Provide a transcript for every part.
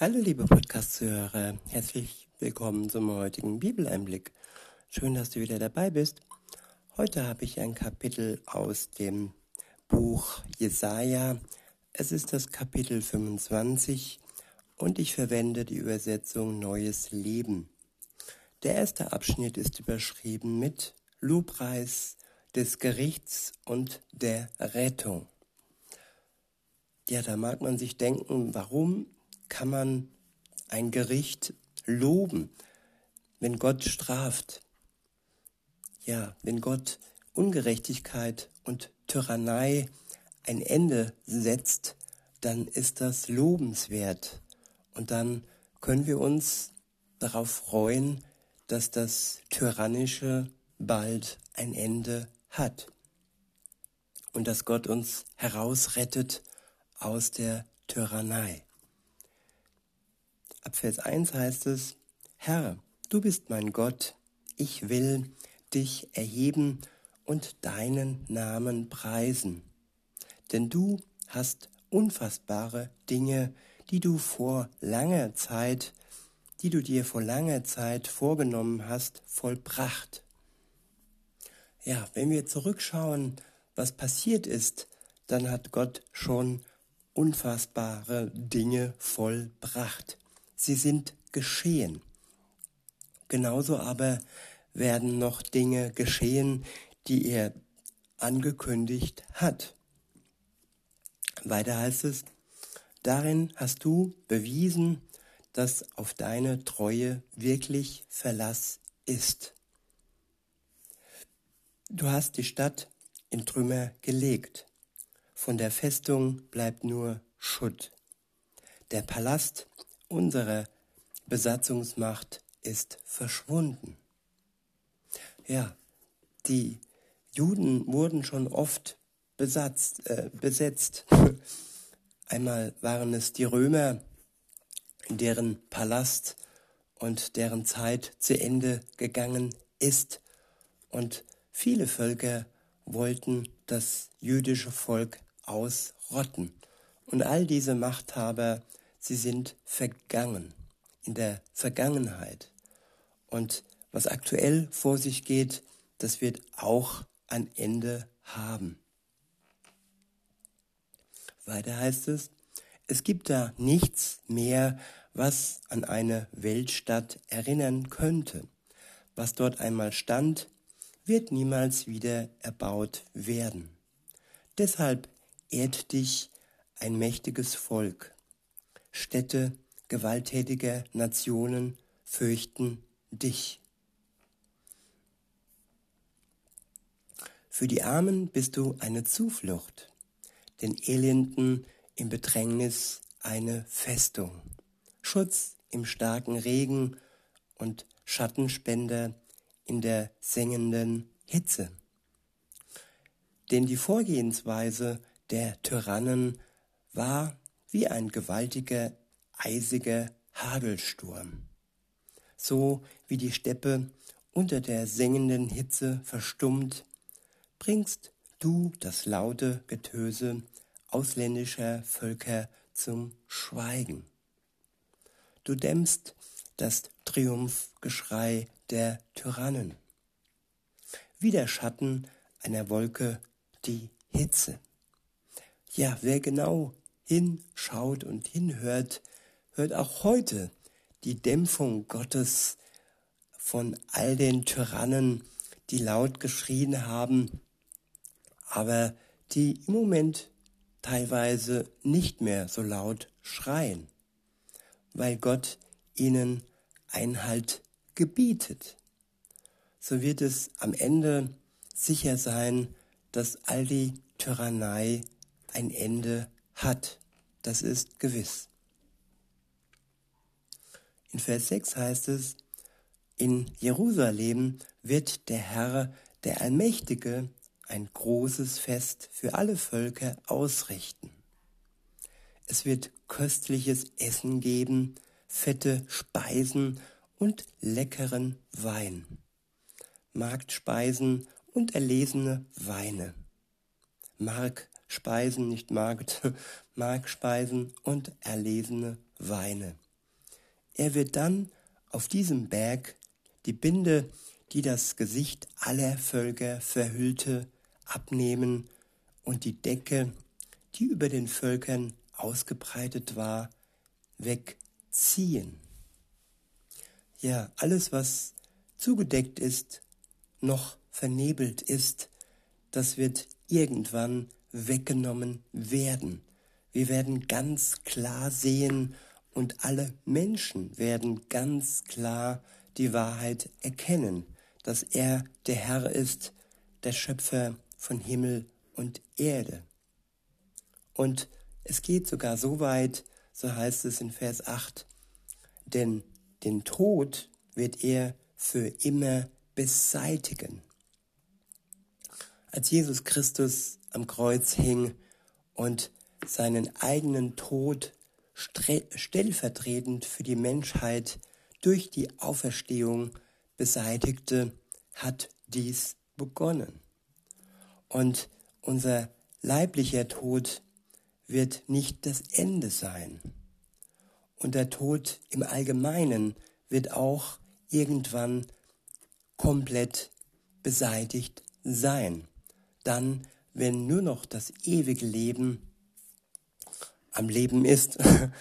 Hallo liebe Podcast-Zuhörer, herzlich willkommen zum heutigen Bibeleinblick. Schön, dass du wieder dabei bist. Heute habe ich ein Kapitel aus dem Buch Jesaja. Es ist das Kapitel 25 und ich verwende die Übersetzung Neues Leben. Der erste Abschnitt ist überschrieben mit Lobpreis des Gerichts und der Rettung. Ja, da mag man sich denken, warum kann man ein Gericht loben, wenn Gott straft? Ja, wenn Gott Ungerechtigkeit und Tyrannei ein Ende setzt, dann ist das lobenswert. Und dann können wir uns darauf freuen, dass das Tyrannische bald ein Ende hat. Und dass Gott uns herausrettet aus der Tyrannei. Ab Vers 1 heißt es, Herr, du bist mein Gott, ich will dich erheben und deinen Namen preisen. Denn du hast unfassbare Dinge, die du vor langer Zeit, die du dir vor langer Zeit vorgenommen hast, vollbracht. Ja, wenn wir zurückschauen, was passiert ist, dann hat Gott schon unfassbare Dinge vollbracht sie sind geschehen. Genauso aber werden noch Dinge geschehen, die er angekündigt hat. Weiter heißt es, darin hast du bewiesen, dass auf deine Treue wirklich Verlass ist. Du hast die Stadt in Trümmer gelegt. Von der Festung bleibt nur Schutt. Der Palast Unsere Besatzungsmacht ist verschwunden. Ja, die Juden wurden schon oft besatzt, äh, besetzt. Einmal waren es die Römer, deren Palast und deren Zeit zu Ende gegangen ist. Und viele Völker wollten das jüdische Volk ausrotten. Und all diese Machthaber sie sind vergangen, in der Vergangenheit. Und was aktuell vor sich geht, das wird auch ein Ende haben. Weiter heißt es, es gibt da nichts mehr, was an eine Weltstadt erinnern könnte. Was dort einmal stand, wird niemals wieder erbaut werden. Deshalb ehrt dich ein mächtiges Volk, Städte gewalttätiger Nationen fürchten dich. Für die Armen bist du eine Zuflucht, den Elenden im Bedrängnis eine Festung, Schutz im starken Regen und Schattenspender in der sengenden Hitze. Denn die Vorgehensweise der Tyrannen war wie ein gewaltiger, eisiger Hagelsturm. So wie die Steppe unter der sengenden Hitze verstummt, bringst du das laute Getöse ausländischer Völker zum Schweigen. Du dämmst das Triumphgeschrei der Tyrannen. Wie der Schatten einer Wolke die Hitze. Ja, wer genau hinschaut und hinhört, hört auch heute die Dämpfung Gottes von all den Tyrannen, die laut geschrien haben, aber die im Moment teilweise nicht mehr so laut schreien, weil Gott ihnen Einhalt gebietet. So wird es am Ende sicher sein, dass all die Tyrannei ein Ende hat. Das ist gewiss. In Vers 6 heißt es, in Jerusalem wird der Herr, der Allmächtige, ein großes Fest für alle Völker ausrichten. Es wird köstliches Essen geben, fette Speisen und leckeren Wein, Marktspeisen und erlesene Weine, Mark Speisen, nicht Markt, Markspeisen und erlesene Weine. er wird dann auf diesem Berg die Binde, die das Gesicht aller Völker verhüllte, abnehmen und die Decke, die über den Völkern ausgebreitet war, wegziehen. Ja, alles, was zugedeckt ist, noch vernebelt ist, das wird irgendwann weggenommen werden. Wir werden ganz klar sehen und alle Menschen werden ganz klar die Wahrheit erkennen, dass er der Herr ist, der Schöpfer von Himmel und Erde. Und es geht sogar so weit, so heißt es in Vers 8, denn den Tod wird er für immer beseitigen. Als Jesus Christus am Kreuz hing und seinen eigenen Tod stellvertretend für die Menschheit durch die Auferstehung beseitigte, hat dies begonnen. Und unser leiblicher Tod wird nicht das Ende sein. Und der Tod im Allgemeinen wird auch irgendwann komplett beseitigt sein. Dann, wenn nur noch das ewige Leben am Leben ist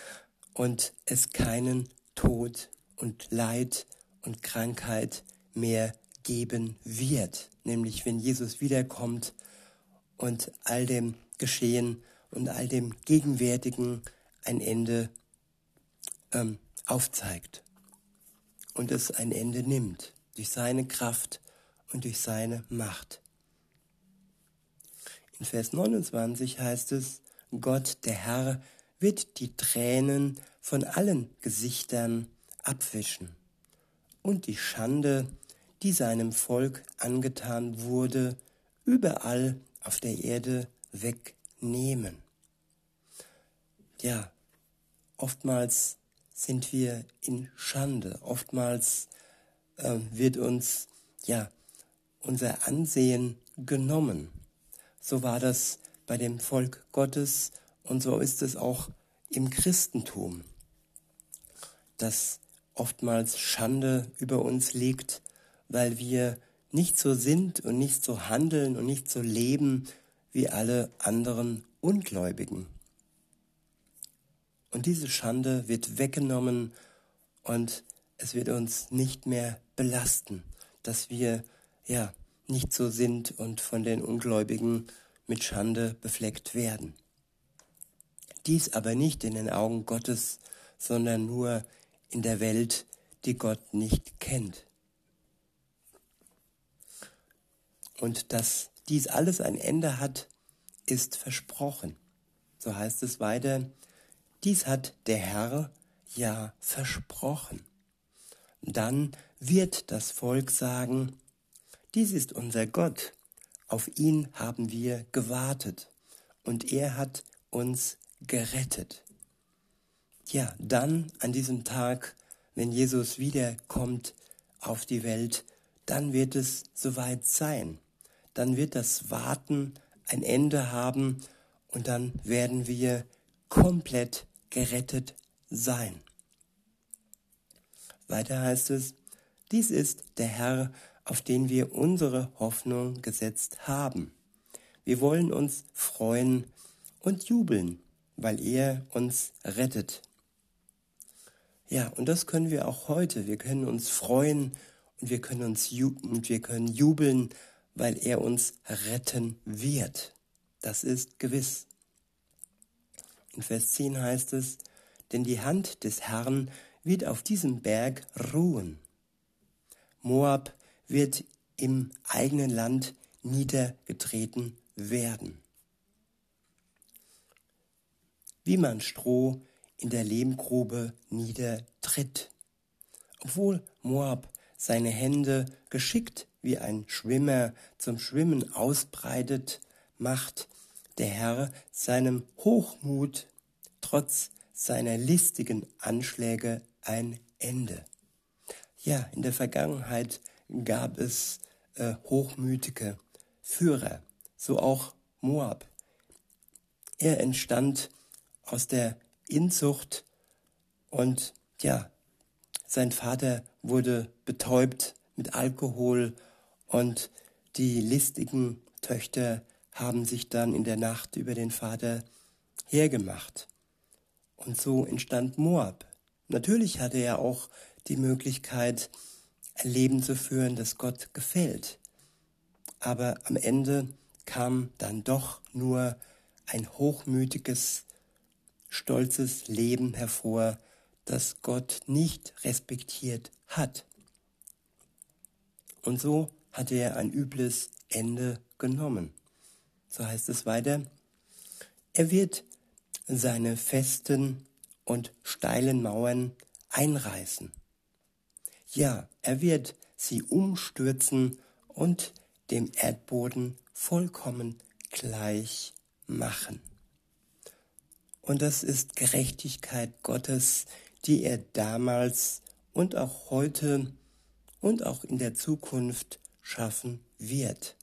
und es keinen Tod und Leid und Krankheit mehr geben wird, nämlich wenn Jesus wiederkommt und all dem Geschehen und all dem Gegenwärtigen ein Ende ähm, aufzeigt und es ein Ende nimmt durch seine Kraft und durch seine Macht. Vers 29 heißt es, Gott, der Herr, wird die Tränen von allen Gesichtern abwischen und die Schande, die seinem Volk angetan wurde, überall auf der Erde wegnehmen. Ja, oftmals sind wir in Schande, oftmals äh, wird uns ja unser Ansehen genommen. So war das bei dem Volk Gottes und so ist es auch im Christentum, dass oftmals Schande über uns liegt, weil wir nicht so sind und nicht so handeln und nicht so leben wie alle anderen Ungläubigen. Und diese Schande wird weggenommen und es wird uns nicht mehr belasten, dass wir ja nicht so sind und von den Ungläubigen mit Schande befleckt werden. Dies aber nicht in den Augen Gottes, sondern nur in der Welt, die Gott nicht kennt. Und dass dies alles ein Ende hat, ist versprochen. So heißt es weiter, dies hat der Herr ja versprochen. Dann wird das Volk sagen, dies ist unser Gott, auf ihn haben wir gewartet und er hat uns gerettet. Ja, dann an diesem Tag, wenn Jesus wiederkommt auf die Welt, dann wird es soweit sein. Dann wird das Warten ein Ende haben und dann werden wir komplett gerettet sein. Weiter heißt es, dies ist der Herr, auf den wir unsere Hoffnung gesetzt haben. Wir wollen uns freuen und jubeln, weil er uns rettet. Ja, und das können wir auch heute. Wir können uns freuen und wir können uns und wir können jubeln, weil er uns retten wird. Das ist gewiss. In Vers 10 heißt es, denn die Hand des Herrn wird auf diesem Berg ruhen. Moab wird im eigenen Land niedergetreten werden. Wie man Stroh in der Lehmgrube niedertritt. Obwohl Moab seine Hände geschickt wie ein Schwimmer zum Schwimmen ausbreitet, macht der Herr seinem Hochmut trotz seiner listigen Anschläge ein Ende. Ja, in der Vergangenheit gab es äh, hochmütige Führer, so auch Moab. Er entstand aus der Inzucht und ja, sein Vater wurde betäubt mit Alkohol und die listigen Töchter haben sich dann in der Nacht über den Vater hergemacht. Und so entstand Moab. Natürlich hatte er auch die Möglichkeit, ein Leben zu führen, das Gott gefällt. Aber am Ende kam dann doch nur ein hochmütiges, stolzes Leben hervor, das Gott nicht respektiert hat. Und so hatte er ein übles Ende genommen. So heißt es weiter. Er wird seine festen und steilen Mauern einreißen. Ja, er wird sie umstürzen und dem Erdboden vollkommen gleich machen. Und das ist Gerechtigkeit Gottes, die er damals und auch heute und auch in der Zukunft schaffen wird.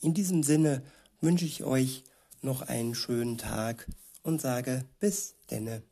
In diesem Sinne wünsche ich euch noch einen schönen Tag und sage bis denne.